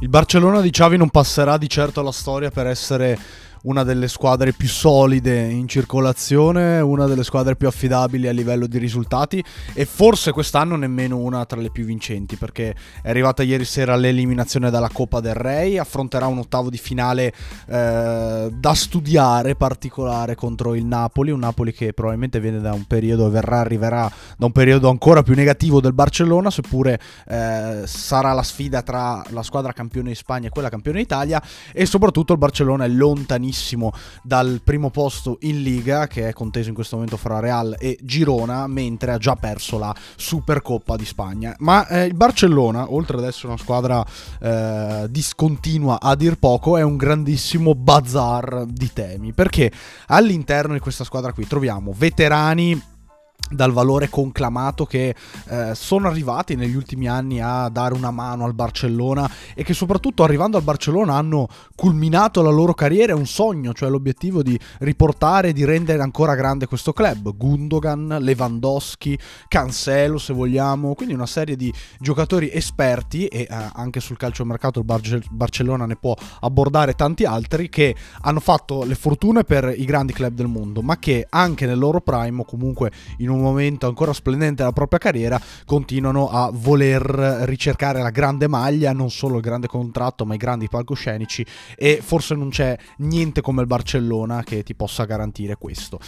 Il Barcellona di Xavi non passerà di certo alla storia per essere una delle squadre più solide in circolazione, una delle squadre più affidabili a livello di risultati e forse quest'anno nemmeno una tra le più vincenti perché è arrivata ieri sera l'eliminazione dalla Coppa del Re, affronterà un ottavo di finale eh, da studiare particolare contro il Napoli, un Napoli che probabilmente viene da un periodo, verrà, arriverà da un periodo ancora più negativo del Barcellona, seppure eh, sarà la sfida tra la squadra campione di Spagna e quella campione d'Italia e soprattutto il Barcellona è lontanissimo lontanissimo dal primo posto in Liga, che è conteso in questo momento fra Real e Girona, mentre ha già perso la Supercoppa di Spagna. Ma eh, il Barcellona, oltre ad essere una squadra eh, discontinua a dir poco, è un grandissimo bazar di temi, perché all'interno di questa squadra qui troviamo veterani dal valore conclamato che eh, sono arrivati negli ultimi anni a dare una mano al Barcellona e che soprattutto arrivando al Barcellona hanno culminato la loro carriera, un sogno, cioè l'obiettivo di riportare e di rendere ancora grande questo club. Gundogan, Lewandowski, Cancelo se vogliamo, quindi una serie di giocatori esperti e eh, anche sul calciomercato il Bar- Barcellona ne può abbordare tanti altri che hanno fatto le fortune per i grandi club del mondo, ma che anche nel loro prime o comunque in un un momento ancora splendente della propria carriera, continuano a voler ricercare la grande maglia, non solo il grande contratto, ma i grandi palcoscenici e forse non c'è niente come il Barcellona che ti possa garantire questo.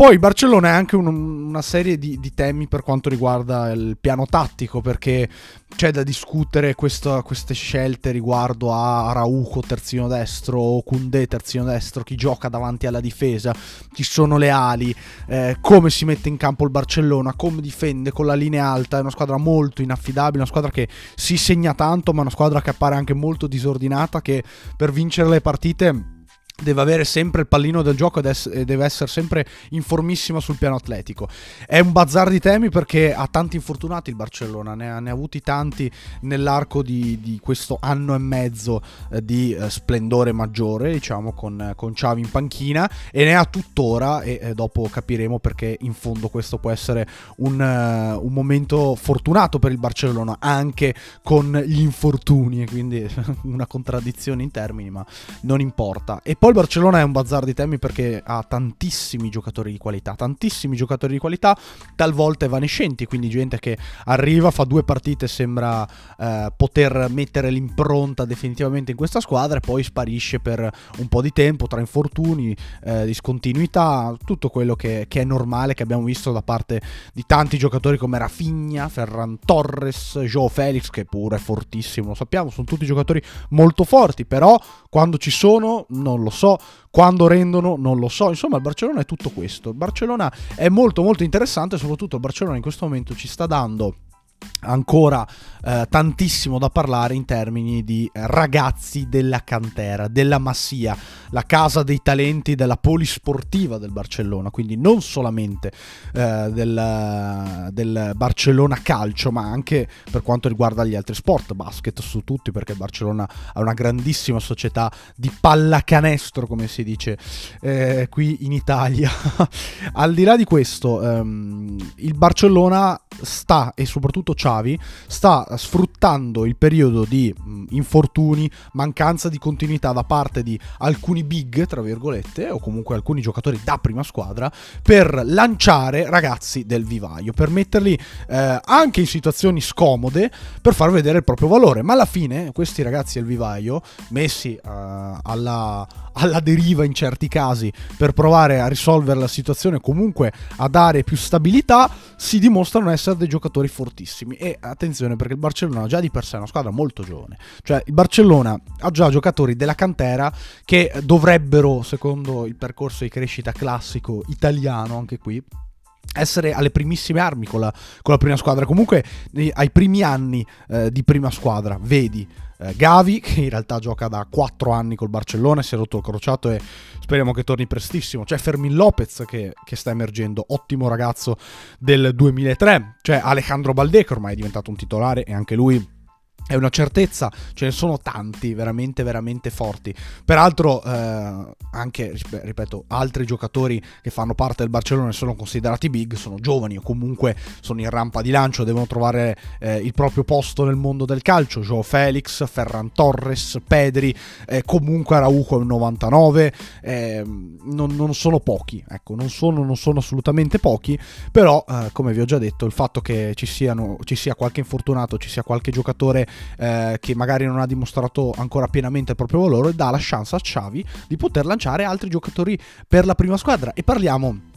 Poi Barcellona è anche un, una serie di, di, temi per quanto riguarda il piano tattico, perché c'è da discutere questo, queste scelte riguardo a Araujo terzino destro o Koundé terzino destro, chi gioca davanti alla difesa, chi sono le ali, eh, come si mette in campo il Barcellona, come difende con la linea alta, è una squadra molto inaffidabile, una squadra che si segna tanto, ma una squadra che appare anche molto disordinata, che per vincere le partite deve avere sempre il pallino del gioco e deve essere sempre informissima sul piano atletico. È un bazar di temi perché ha tanti infortunati il Barcellona, ne ha, ne ha avuti tanti nell'arco di, di, questo anno e mezzo eh, di eh, splendore maggiore, diciamo, con, con Xavi in panchina e ne ha tuttora e dopo capiremo perché in fondo questo può essere un, uh, un momento fortunato per il Barcellona anche con gli infortuni, quindi una contraddizione in termini, ma non importa. E poi il Barcellona è un bazar di temi perché ha tantissimi giocatori di qualità, tantissimi giocatori di qualità, talvolta evanescenti, quindi gente che arriva, fa due partite, sembra eh, poter mettere l'impronta definitivamente in questa squadra e poi sparisce per un po' di tempo tra infortuni, eh, discontinuità, tutto quello che, che, è normale che abbiamo visto da parte di tanti giocatori come Rafinha, Ferran Torres, Joe Felix che pure è fortissimo, lo sappiamo, sono tutti giocatori molto forti, però quando ci sono non lo so so, quando rendono non lo so. Insomma, il Barcellona è tutto questo. Il Barcellona è molto molto interessante, soprattutto il Barcellona in questo momento ci sta dando ancora eh, tantissimo da parlare in termini di ragazzi della cantera, della Massia, la casa dei talenti della polisportiva del Barcellona, quindi non solamente eh, del, del, Barcellona calcio, ma anche per quanto riguarda gli altri sport, basket su tutti, perché il Barcellona ha una grandissima società di pallacanestro, come si dice eh, qui in Italia. Al di là di questo, ehm, il Barcellona sta, e soprattutto Xavi, sta sfruttando il periodo di infortuni, mancanza di continuità da parte di alcuni big, tra virgolette, o comunque alcuni giocatori da prima squadra, per lanciare ragazzi del vivaio, per metterli eh, anche in situazioni scomode, per far vedere il proprio valore. Ma alla fine questi ragazzi del vivaio, messi uh, alla, alla deriva in certi casi, per provare a risolvere la situazione, comunque a dare più stabilità, si dimostrano essere dei giocatori fortissimi. E attenzione perché il Barcellona già di per sé è una squadra molto giovane. Cioè il Barcellona ha già giocatori della cantera che dovrebbero, secondo il percorso di crescita classico italiano, anche qui, essere alle primissime armi con la, con la prima squadra. Comunque ai primi anni eh, di prima squadra, vedi eh, Gavi, che in realtà gioca da 4 anni col Barcellona, si è rotto il crociato e speriamo che torni prestissimo. C'è Fermin Lopez che, che sta emergendo, ottimo ragazzo del 2003. C'è Alejandro Balde che ormai è diventato un titolare e anche lui è una certezza, ce ne sono tanti veramente veramente forti. Peraltro eh, anche, ripeto, altri giocatori che fanno parte del Barcellona e sono considerati big, sono giovani o comunque sono in rampa di lancio, devono trovare eh, il proprio posto nel mondo del calcio. Joe Felix, Ferran Torres, Pedri, eh, comunque Araujo è un 99, non, non, sono pochi, ecco, non sono, non sono assolutamente pochi, però eh, come vi ho già detto il fatto che ci, siano, ci sia qualche infortunato, ci sia qualche giocatore eh, che magari non ha dimostrato ancora pienamente il proprio valore, dà la chance a Xavi di poter lanciare altri giocatori per la prima squadra. E parliamo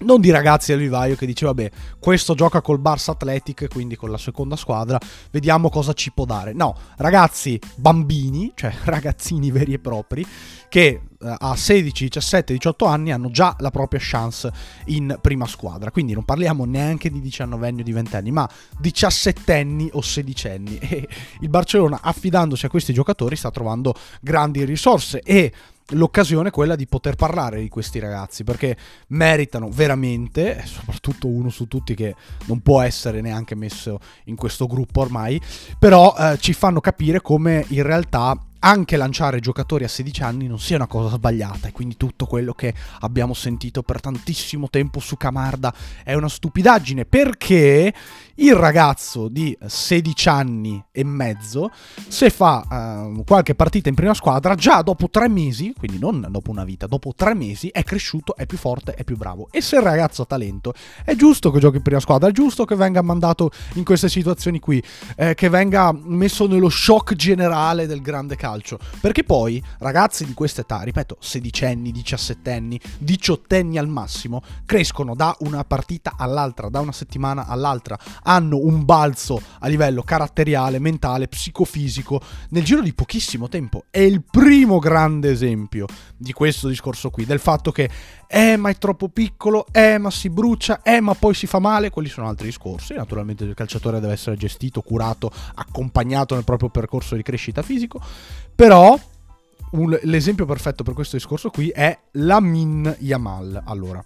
non di ragazzi al vivaio che dice vabbè questo gioca col Barça Athletic quindi con la seconda squadra vediamo cosa ci può dare. No ragazzi bambini cioè ragazzini veri e propri che eh, a 16 17 18 anni hanno già la propria chance in prima squadra. Quindi non parliamo neanche di 19 anni o di 20 anni ma 17 anni o 16 anni e il Barcellona affidandosi a questi giocatori sta trovando grandi risorse e l'occasione è quella di poter parlare di questi ragazzi perché meritano veramente, soprattutto uno su tutti che non può essere neanche messo in questo gruppo ormai, però eh, ci fanno capire come in realtà anche lanciare giocatori a 16 anni non sia una cosa sbagliata e quindi tutto quello che abbiamo sentito per tantissimo tempo su Camarda è una stupidaggine perché il ragazzo di 16 anni e mezzo se fa uh, qualche partita in prima squadra già dopo tre mesi quindi non dopo una vita dopo tre mesi è cresciuto è più forte è più bravo. E se il ragazzo ha talento è giusto che giochi in prima squadra è giusto che venga mandato in queste situazioni qui eh, che venga messo nello shock generale del grande calcio calcio. Perché poi ragazzi di questa età, ripeto, sedicenni, diciassettenni, diciottenni al massimo, crescono da una partita all'altra, da una settimana all'altra, hanno un balzo a livello caratteriale, mentale, psicofisico nel giro di pochissimo tempo. È il primo grande esempio di questo discorso qui, del fatto che eh ma è troppo piccolo, eh ma si brucia, eh ma poi si fa male, quelli sono altri discorsi, naturalmente il calciatore deve essere gestito, curato, accompagnato nel proprio percorso di crescita fisico, però un, l'esempio perfetto per questo discorso qui è la Min Yamal, allora.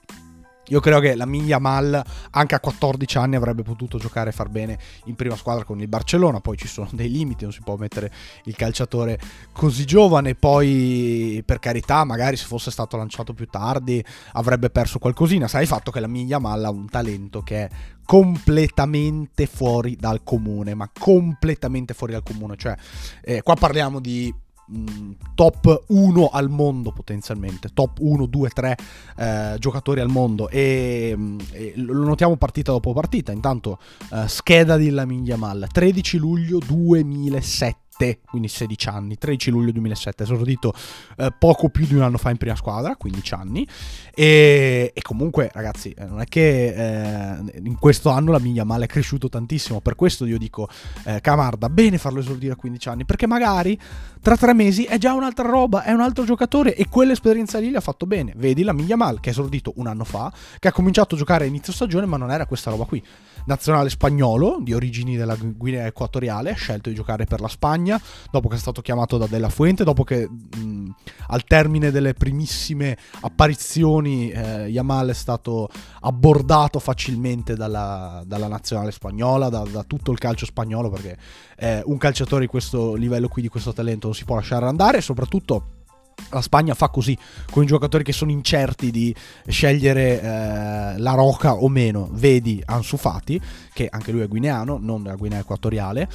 Io credo che la Miglia Mal anche a 14 anni avrebbe potuto giocare e far bene in prima squadra con il Barcellona, poi ci sono dei limiti, non si può mettere il calciatore così giovane, poi per carità magari se fosse stato lanciato più tardi avrebbe perso qualcosina, sai il fatto che la Miglia Mal ha un talento che è completamente fuori dal comune, ma completamente fuori dal comune, cioè eh, qua parliamo di Mm, top 1 al mondo potenzialmente, top 1, 2, 3 eh, giocatori al mondo. E, mm, e, lo notiamo partita dopo partita, intanto eh, scheda di Lamin Yamal, 13 luglio 2007 2007, quindi 16 anni, 13 luglio 2007, esordito eh, poco più di un anno fa in prima squadra, 15 anni, e, e comunque ragazzi eh, non è che eh, in questo anno la mia male è cresciuto tantissimo, per questo io dico eh, Camarda, bene farlo esordire a 15 anni, perché magari tra tre mesi è già un'altra roba, è un altro giocatore e quell'esperienza lì l'ha fatto bene, vedi la Miglia Mal che è esordito un anno fa, che ha cominciato a giocare a inizio stagione ma non era questa roba qui, nazionale spagnolo di origini della Guinea Equatoriale, ha scelto di giocare per la Spagna, dopo che è stato chiamato da Della Fuente, dopo che mh, al termine delle primissime apparizioni eh, Yamal è stato abbordato facilmente dalla, dalla nazionale spagnola, da, da, tutto il calcio spagnolo, perché eh, un calciatore di questo livello qui, di questo talento, non si può lasciare andare, soprattutto la Spagna fa così con i giocatori che sono incerti di scegliere eh, la Roca o meno. Vedi Ansu Fati, che anche lui è guineano, non della Guinea Equatoriale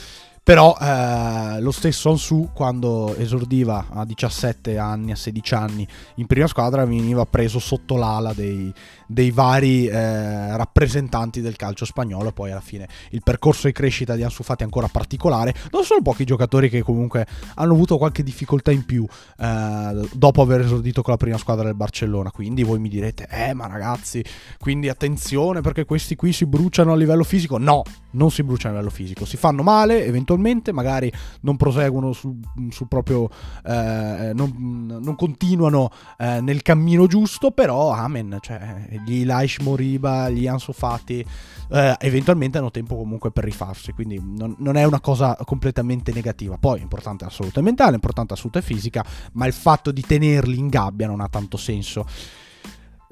però eh, lo stesso Ansu quando esordiva a 17 anni, a 16 anni in prima squadra veniva preso sotto l'ala dei, dei vari eh, rappresentanti del calcio spagnolo poi alla fine il percorso di crescita di Ansu Fati è ancora particolare. Non sono pochi giocatori che comunque hanno avuto qualche difficoltà in più eh, dopo aver esordito con la prima squadra del Barcellona, quindi voi mi direte "Eh, ma ragazzi, quindi attenzione perché questi qui si bruciano a livello fisico". No, non si bruciano a livello fisico, si fanno male eventualmente eventualmente, magari non proseguono sul, sul proprio, eh, non, non, continuano eh, nel cammino giusto, però amen, cioè gli Ilaish Moriba, gli Ansu Fati, eh, eventualmente hanno tempo comunque per rifarsi, quindi non, non, è una cosa completamente negativa. Poi è importante la salute mentale, è importante la salute fisica, ma il fatto di tenerli in gabbia non ha tanto senso.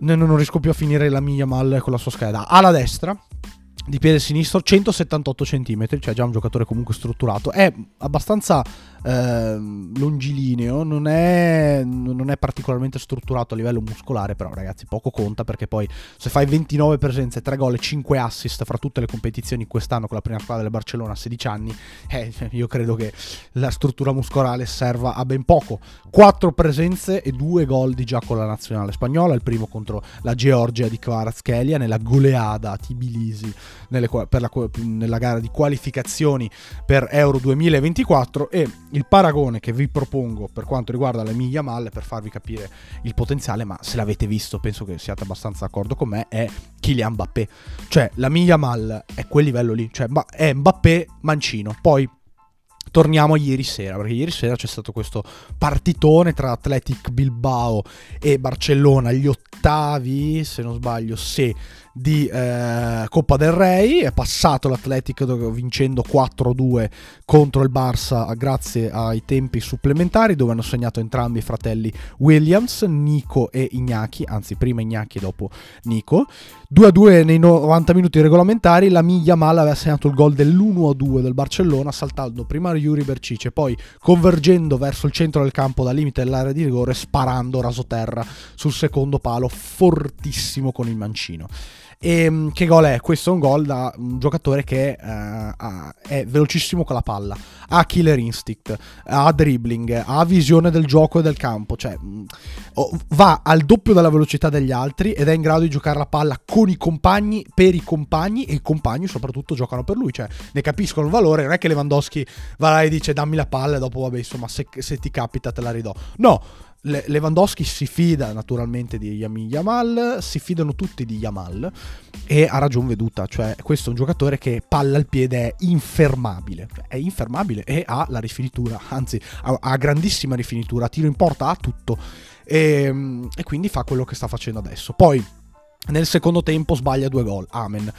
Non riesco più a finire la mia mal con la sua scheda. Alla destra di piede sinistro 178 cm, cioè già un giocatore comunque strutturato. È abbastanza eh, longilineo, non è, non è, particolarmente strutturato a livello muscolare, però ragazzi poco conta perché poi se fai 29 presenze, 3 gol e 5 assist fra tutte le competizioni quest'anno con la prima squadra del Barcellona a 16 anni, eh, io credo che la struttura muscolare serva a ben poco. 4 presenze e 2 gol di già con la nazionale spagnola, il primo contro la Georgia di Kvaratskhelia nella goleada a Tbilisi nelle, la, nella gara di qualificazioni per Euro 2024 e il paragone che vi propongo per quanto riguarda la Miglia Mal per farvi capire il potenziale, ma se l'avete visto penso che siate abbastanza d'accordo con me, è Kylian Mbappé. Cioè la Miglia Mal è quel livello lì, cioè è Mbappé mancino. Poi torniamo a ieri sera, perché ieri sera c'è stato questo partitone tra Athletic Bilbao e Barcellona, agli ottavi, se non sbaglio, se di eh, Coppa del Rey, è passato l'Atletico vincendo 4-2 contro il Barça grazie ai tempi supplementari dove hanno segnato entrambi i fratelli Williams, Nico e Ignaki, anzi prima Ignaki e dopo Nico. 2-2 nei 90 minuti regolamentari, la Miglia Mal aveva segnato il gol dell'1-2 del Barcellona saltando prima Yuri Bercice, poi convergendo verso il centro del campo dal limite dell'area di rigore sparando rasoterra sul secondo palo fortissimo con il mancino. E ehm, che gol è? Questo è un gol da un giocatore che uh, è velocissimo con la palla, ha killer instinct, ha dribbling, ha visione del gioco e del campo, cioè mm, va al doppio della velocità degli altri ed è in grado di giocare la palla con i compagni, per i compagni e i compagni soprattutto giocano per lui, cioè ne capiscono il valore, non è che Lewandowski va là e dice dammi la palla e dopo vabbè insomma se, se ti capita te la ridò. No, le- Lewandowski si fida naturalmente di Yamin Yamal, si fidano tutti di Yamal e ha ragione veduta, cioè questo è un giocatore che palla al piede è infermabile, è infermabile e ha la rifinitura, anzi ha, ha grandissima rifinitura, tiro in porta, ha tutto e, ehm, e quindi fa quello che sta facendo adesso. Poi nel secondo tempo sbaglia due gol, amen.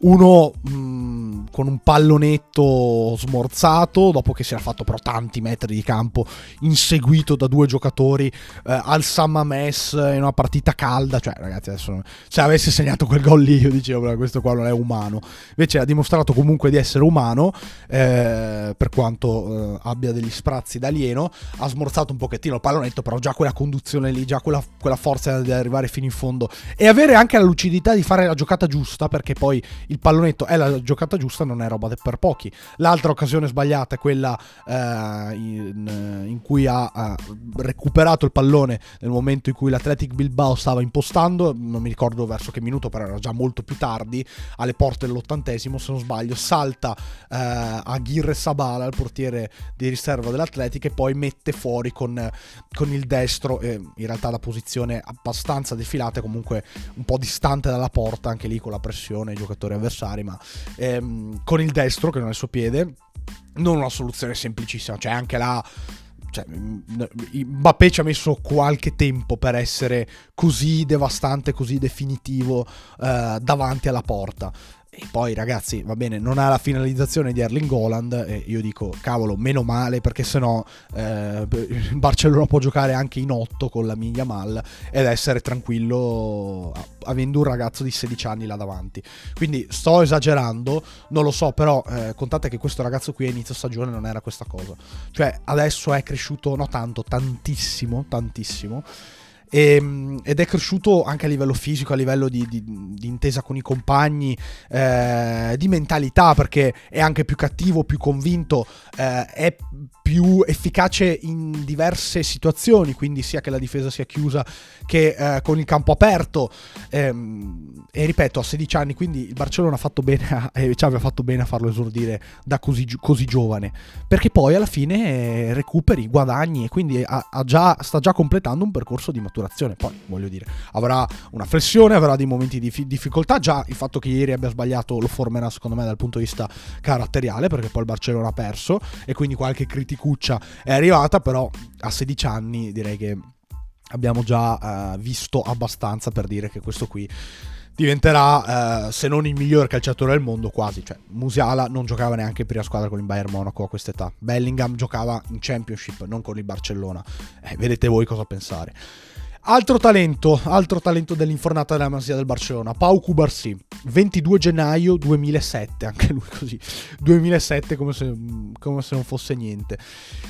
Uno mh, mm, con un pallonetto smorzato, dopo che si era fatto però tanti metri di campo, inseguito da due giocatori eh, al Sammames in una partita calda. Cioè, ragazzi, adesso se avesse segnato quel gol lì, io dicevo, questo qua non è umano. Invece ha dimostrato comunque di essere umano, eh, per quanto eh, abbia degli sprazzi d'alieno. Ha smorzato un pochettino il pallonetto, però già quella conduzione lì, già quella, quella forza di arrivare fino in fondo e avere anche la lucidità di fare la giocata giusta, perché poi il pallonetto è la giocata giusta, non è roba per pochi. L'altra occasione sbagliata è quella eh, in, in, cui ha, ha, recuperato il pallone nel momento in cui l'Athletic Bilbao stava impostando, non mi ricordo verso che minuto, però era già molto più tardi, alle porte dell'ottantesimo, se non sbaglio, salta eh, Aguirre Sabala, il portiere di riserva dell'Athletic, e poi mette fuori con, con il destro, eh, in realtà da posizione abbastanza defilata, comunque un po' distante dalla porta, anche lì con la pressione, i giocatori avversari, ma ehm, con il destro, che non è il suo piede, non una soluzione semplicissima, cioè anche là cioè, Mbappé ci ha messo qualche tempo per essere così devastante, così definitivo eh, davanti alla porta. E poi ragazzi, va bene, non ha la finalizzazione di Erling Goland e io dico, cavolo, meno male perché sennò eh, Barcellona può giocare anche in 8 con la Miglia Mal ed essere tranquillo avendo un ragazzo di 16 anni là davanti. Quindi sto esagerando, non lo so, però eh, contate che questo ragazzo qui a inizio stagione non era questa cosa. Cioè, adesso è cresciuto, no tanto, tantissimo, tantissimo e, ehm, ed è cresciuto anche a livello fisico, a livello di, di, di intesa con i compagni, eh, di mentalità, perché è anche più cattivo, più convinto, eh, è più efficace in diverse situazioni, quindi sia che la difesa sia chiusa che eh, con il campo aperto. Ehm, e ripeto, a 16 anni, quindi il Barcellona ha fatto bene a, eh, ci aveva fatto bene a farlo esordire da così, così giovane, perché poi alla fine recuperi, guadagni e quindi ha, ha già, sta già completando un percorso di maturazione. Poi, voglio dire, avrà una flessione, avrà dei momenti di fi- difficoltà, già il fatto che ieri abbia sbagliato lo formerà secondo me dal punto di vista caratteriale, perché poi il Barcellona ha perso e quindi qualche criticuccia è arrivata, però a 16 anni direi che abbiamo già uh, visto abbastanza per dire che questo qui diventerà, uh, se non il miglior calciatore del mondo, quasi. Cioè, Musiala non giocava neanche in prima squadra con il Bayern Monaco a quest'età. Bellingham giocava in Championship, non con il Barcellona. Eh, vedete voi cosa pensare. Altro talento, altro talento dell'infornata della Masia del Barcellona, Pau Cubarsi, 22 gennaio 2007, anche lui così, 2007 come se, come se non fosse niente.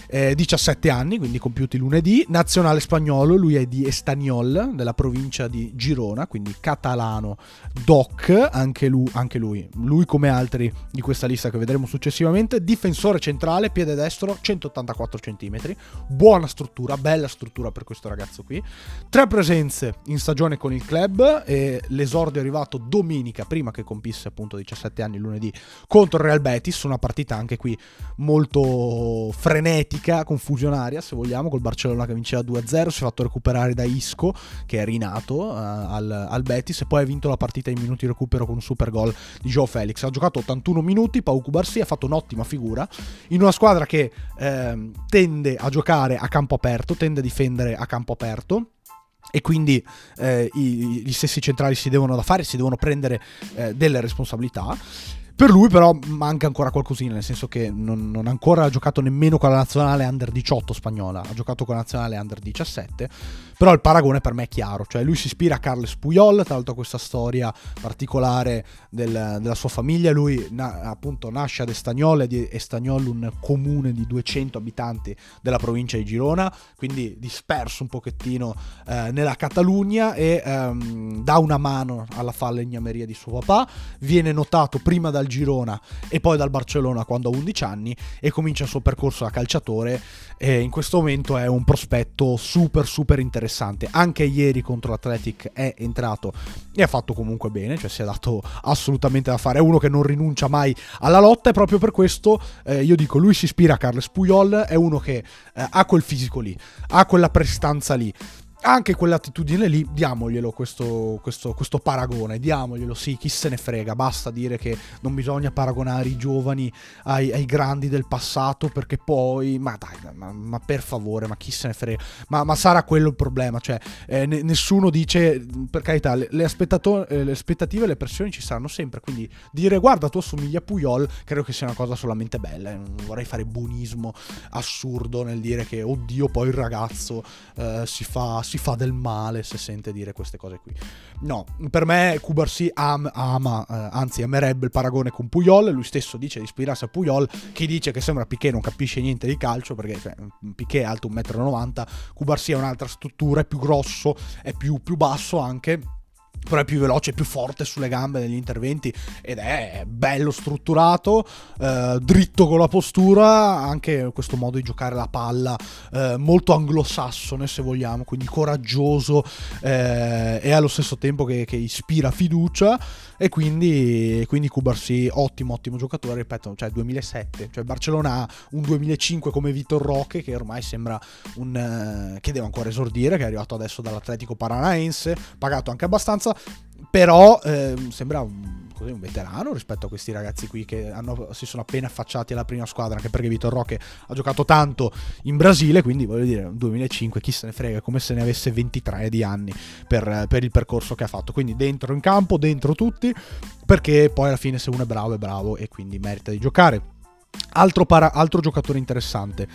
Eh, 17 anni, quindi compiuti lunedì, nazionale spagnolo, lui è di Estaniol, della provincia di Girona, quindi catalano doc, anche lui, anche lui, lui come altri di questa lista che vedremo successivamente, difensore centrale, piede destro, 184 cm, buona struttura, bella struttura per questo ragazzo qui Tre presenze in stagione con il club e l'esordio è arrivato domenica, prima che compisse appunto 17 anni lunedì, contro il Real Betis, una partita anche qui molto frenetica, confusionaria se vogliamo, col Barcellona che vinceva 2-0, si è fatto recuperare da Isco che è rinato uh, al, al, Betis e poi ha vinto la partita in minuti di recupero con un super gol di Joe Felix. Ha giocato 81 minuti, Pau Cubarsi ha fatto un'ottima figura in una squadra che eh, tende a giocare a campo aperto, tende a difendere a campo aperto e quindi eh, i, gli stessi centrali si devono da fare, si devono prendere eh, delle responsabilità. Per lui però manca ancora qualcosina, nel senso che non, non ha ancora giocato nemmeno con la nazionale under 18 spagnola, ha giocato con la nazionale under 17 però il paragone per me è chiaro, cioè lui si ispira a Carles Puyol, tra l'altro questa storia particolare del, della sua famiglia, lui na, appunto nasce ad Estagnol, di Estagnol un comune di 200 abitanti della provincia di Girona, quindi disperso un pochettino eh, nella Catalogna e ehm, dà una mano alla falegnameria di suo papà, viene notato prima dal Girona e poi dal Barcellona quando ha 11 anni e comincia il suo percorso da calciatore e in questo momento è un prospetto super super interessante. Anche ieri contro l'Athletic è entrato e ha fatto comunque bene, cioè si è dato assolutamente da fare. È uno che non rinuncia mai alla lotta e proprio per questo eh, io dico, lui si ispira a Carles Puyol, è uno che eh, ha quel fisico lì, ha quella prestanza lì anche quell'attitudine lì, diamoglielo questo, questo, questo, paragone, diamoglielo, sì, chi se ne frega, basta dire che non bisogna paragonare i giovani ai, ai grandi del passato perché poi, ma dai, ma, ma, per favore, ma chi se ne frega, ma, ma sarà quello il problema, cioè eh, n- nessuno dice, per carità, le, le, eh, le, aspettative e le pressioni ci saranno sempre, quindi dire guarda tu assomigli a Puyol credo che sia una cosa solamente bella, non vorrei fare buonismo assurdo nel dire che oddio poi il ragazzo eh, si fa si fa del male se sente dire queste cose qui. No, per me Kubarsi am, ama, eh, anzi amerebbe il paragone con Puyol, lui stesso dice di ispirarsi a Puyol, chi dice che sembra Piquet non capisce niente di calcio, perché cioè, Piquet è alto 1,90 m, Kubarsi è un'altra struttura, è più grosso, è più, più basso anche però è più veloce, più forte sulle gambe negli interventi ed è bello strutturato, eh, dritto con la postura, anche questo modo di giocare la palla eh, molto anglosassone se vogliamo, quindi coraggioso eh, e allo stesso tempo che, che ispira fiducia e quindi, quindi Cubarsi ottimo ottimo giocatore, ripeto, cioè 2007, cioè Barcellona ha un 2005 come Vitor Roque che ormai sembra un... Eh, che deve ancora esordire, che è arrivato adesso dall'Atletico Paranaense, pagato anche abbastanza, però eh, sembra un, così, un, veterano rispetto a questi ragazzi qui che hanno, si sono appena affacciati alla prima squadra, anche perché Vitor Roque ha giocato tanto in Brasile, quindi voglio dire, 2005, chi se ne frega, come se ne avesse 23 di anni per, per il percorso che ha fatto. Quindi dentro in campo, dentro tutti, perché poi alla fine se uno è bravo è bravo e quindi merita di giocare. Altro, para- altro giocatore interessante,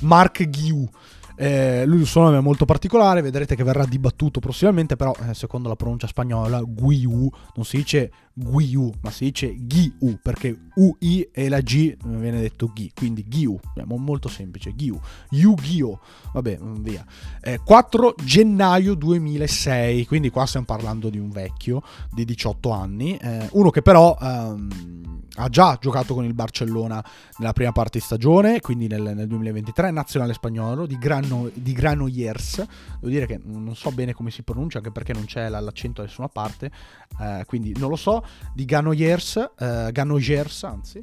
Mark Ghiu. Eh, lui il suo nome è molto particolare, vedrete che verrà dibattuto prossimamente, però eh, secondo la pronuncia spagnola Guiu non si dice Guiu, ma si dice Ghiu, perché UI e la G eh, viene detto Ghi, quindi Ghiu, è molto semplice, Ghiu, Yu-Gi-Oh, vabbè, mm, via. Eh, 4 gennaio 2006, quindi qua stiamo parlando di un vecchio di 18 anni, eh, uno che però... Um, ha già giocato con il Barcellona nella prima parte di stagione, quindi nel, nel 2023, nazionale spagnolo di, Grano, di Granollers. Devo dire che non so bene come si pronuncia, anche perché non c'è l'accento da nessuna parte, eh, quindi non lo so. Di Granollers, eh, Granollers anzi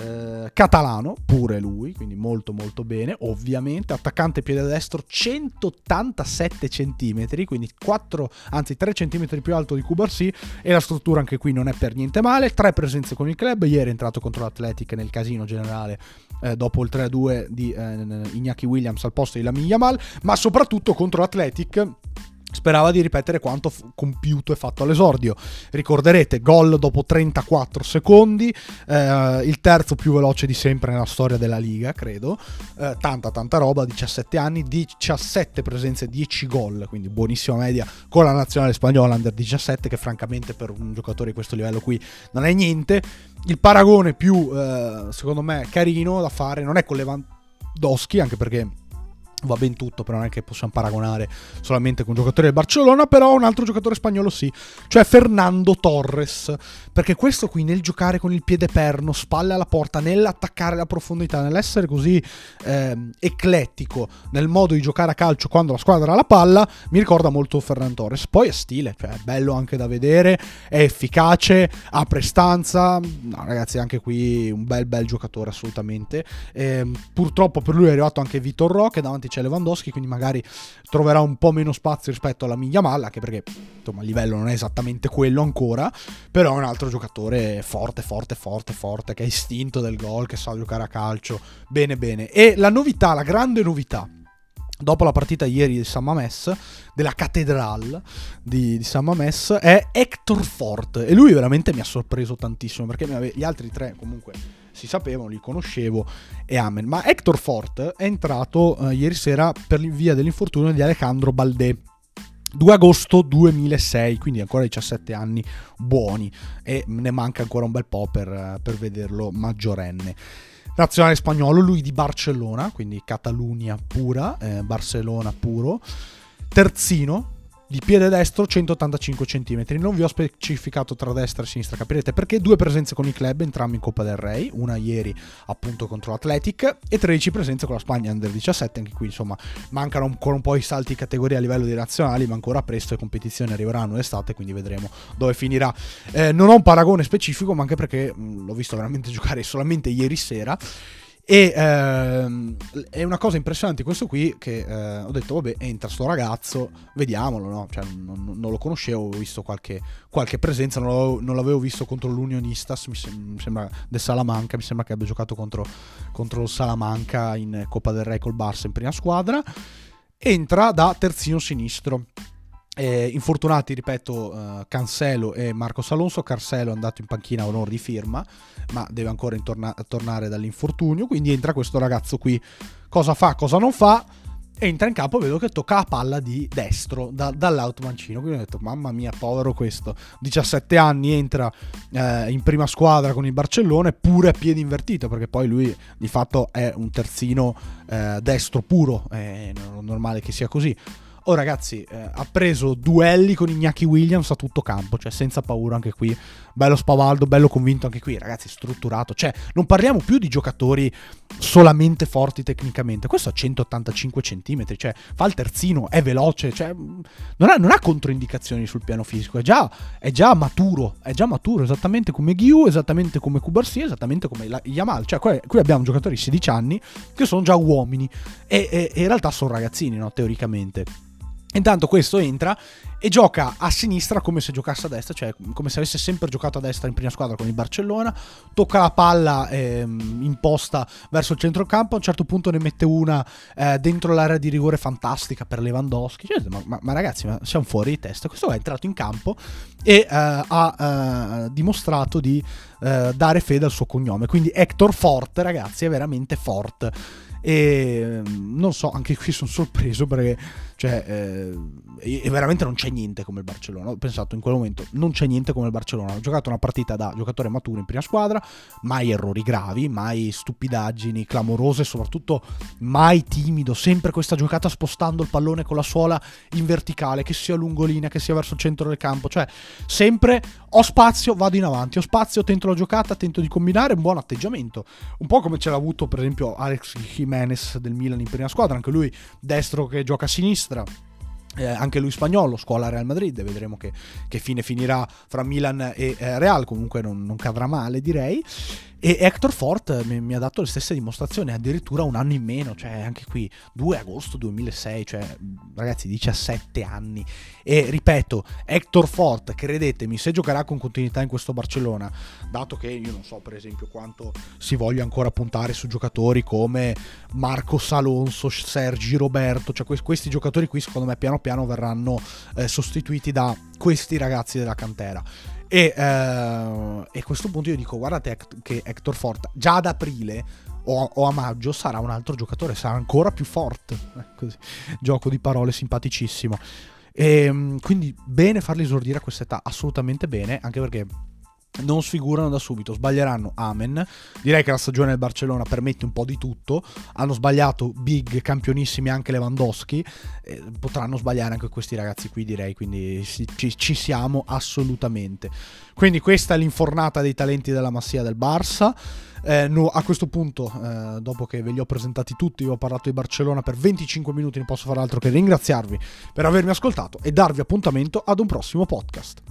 eh, catalano, pure lui, quindi molto molto bene, ovviamente, attaccante piede destro 187 cm, quindi 4, anzi 3 cm più alto di Cubarsi e la struttura anche qui non è per niente male, tre presenze con il club, ieri è entrato contro l'Athletic nel casino generale eh, dopo il 3-2 di eh, Iñaki Williams al posto di Lamin Yamal, ma soprattutto contro l'Athletic sperava di ripetere quanto f- compiuto e fatto all'esordio. Ricorderete, gol dopo 34 secondi, eh, il terzo più veloce di sempre nella storia della Liga, credo. Eh, tanta, tanta roba, 17 anni, 17 presenze, 10 gol, quindi buonissima media con la nazionale spagnola under 17, che francamente per un giocatore di questo livello qui non è niente. Il paragone più, eh, secondo me, carino da fare non è con Lewandowski, anche perché va ben tutto, però non è che possiamo paragonare solamente con un giocatore del Barcellona, però un altro giocatore spagnolo sì, cioè Fernando Torres, perché questo qui nel giocare con il piede perno, spalle alla porta, nell'attaccare la profondità, nell'essere così eh, eclettico nel modo di giocare a calcio quando la squadra ha la palla, mi ricorda molto Fernando Torres, poi è stile, cioè è bello anche da vedere, è efficace, ha prestanza, no ragazzi anche qui un bel bel giocatore assolutamente, eh, purtroppo per lui è arrivato anche Vitor Ro che davanti c'è Lewandowski, quindi magari troverà un po' meno spazio rispetto alla Miglia Malla, anche perché insomma il livello non è esattamente quello ancora, però è un altro giocatore forte, forte, forte, forte, che è istinto del gol, che sa giocare a calcio, bene, bene. E la novità, la grande novità, dopo la partita ieri di San Mamés, della cattedrale di, di San Mamés, è Hector Fort. E lui veramente mi ha sorpreso tantissimo, perché gli altri tre comunque si sapevano, li conoscevo e amen. Ma Hector Fort è entrato uh, ieri sera per via dell'infortunio di Alejandro Baldé. 2 agosto 2006, quindi ancora 17 anni buoni e ne manca ancora un bel po' per, per vederlo maggiorenne. Nazionale spagnolo, lui di Barcellona, quindi Catalunya pura, eh, Barcellona puro. Terzino, di piede destro 185 cm. Non vi ho specificato tra destra e sinistra, capirete perché. Due presenze con i club, entrambi in Coppa del Rey, una ieri appunto contro l'Athletic. E 13 presenze con la Spagna under 17, anche qui insomma mancano ancora un po' i salti di categoria a livello di nazionali, ma ancora presto le competizioni arriveranno l'estate, quindi vedremo dove finirà. Eh, non ho un paragone specifico, ma anche perché mh, l'ho visto veramente giocare solamente ieri sera e ehm, è una cosa impressionante questo qui che eh, ho detto, vabbè, entra sto ragazzo, vediamolo, no? Cioè, non, non, lo conoscevo, ho visto qualche, qualche presenza, non l'avevo, non l'avevo, visto contro l'Unionistas, mi, sem- mi, sembra del Salamanca, mi sembra che abbia giocato contro, contro il Salamanca in Coppa del Re col Barça in prima squadra. Entra da terzino sinistro. Eh, infortunati, ripeto, uh, Cancelo e Marco Alonso. Cancelo è andato in panchina a onore di firma, ma deve ancora intorna- tornare dall'infortunio. Quindi entra questo ragazzo qui. Cosa fa, cosa non fa? Entra in campo, vedo che tocca la palla di destro da, dall'auto mancino. Quindi ho detto, mamma mia, povero questo. 17 anni, entra eh, in prima squadra con il Barcellona, pure a piedi invertito, perché poi lui di fatto è un terzino eh, destro puro. È normale che sia così Oh ragazzi, eh, ha preso duelli con Ignaki Williams a tutto campo, cioè senza paura anche qui. Bello spavaldo, bello convinto anche qui, ragazzi, strutturato. Cioè, non parliamo più di giocatori solamente forti tecnicamente. Questo ha 185 cm, cioè fa il terzino, è veloce, cioè non ha, non ha controindicazioni sul piano fisico, è già, è già, maturo, è già maturo, esattamente come Ghiu, esattamente come Kubarsi, esattamente come la, Yamal. Cioè, qui, qui, abbiamo giocatori di 16 anni che sono già uomini e, e, e in realtà sono ragazzini, no, teoricamente. Intanto questo entra e gioca a sinistra come se giocasse a destra, cioè come se avesse sempre giocato a destra in prima squadra con il Barcellona, tocca la palla ehm, imposta verso il centrocampo, a un certo punto ne mette una eh, dentro l'area di rigore fantastica per Lewandowski, cioè, ma, ma, ma, ragazzi ma siamo fuori di testa, questo è entrato in campo e eh, ha eh, dimostrato di eh, dare fede al suo cognome, quindi Hector Forte ragazzi è veramente forte e non so, anche qui sono sorpreso perché cioè, eh, veramente non c'è niente come il Barcellona. Ho pensato in quel momento, non c'è niente come il Barcellona. Ho giocato una partita da giocatore maturo in prima squadra, mai errori gravi, mai stupidaggini clamorose, soprattutto mai timido. Sempre questa giocata spostando il pallone con la suola in verticale, che sia lungolina, che sia verso il centro del campo. Cioè, sempre ho spazio, vado in avanti, ho spazio, tento la giocata, tento di combinare, un buon atteggiamento. Un po' come ce l'ha avuto, per esempio, Alex Jimenez del Milan in prima squadra, anche lui destro che gioca a sinistra sinistra. Eh, anche lui spagnolo, scuola Real Madrid, vedremo che, che fine finirà fra Milan e eh, Real, comunque non, non, cadrà male direi. E Hector Fort mi, mi, ha dato le stesse dimostrazioni, addirittura un anno in meno, cioè anche qui 2 agosto 2006, cioè ragazzi 17 anni. E ripeto, Hector Fort, credetemi, se giocherà con continuità in questo Barcellona, dato che io non so per esempio quanto si voglia ancora puntare su giocatori come Marco Salonso, Sergi Roberto, cioè questi giocatori qui secondo me piano piano verranno eh, sostituiti da questi ragazzi della cantera. E, eh, e, a questo punto io dico: guardate che Hector Fort già ad aprile o, o, a maggio sarà un altro giocatore, sarà ancora più forte. Eh. Gioco di parole simpaticissimo. E, ehm, quindi bene farli esordire a quest'età, assolutamente bene, anche perché non sfigurano da subito, sbaglieranno Amen. Direi che la stagione del Barcellona permette un po' di tutto. Hanno sbagliato big, campionissimi anche Lewandowski. Eh, potranno sbagliare anche questi ragazzi qui, direi. Quindi ci, ci, siamo assolutamente. Quindi questa è l'infornata dei talenti della massia del Barça. Eh, no, a questo punto, eh, dopo che ve li ho presentati tutti, vi ho parlato di Barcellona per 25 minuti, non posso fare altro che ringraziarvi per avermi ascoltato e darvi appuntamento ad un prossimo podcast.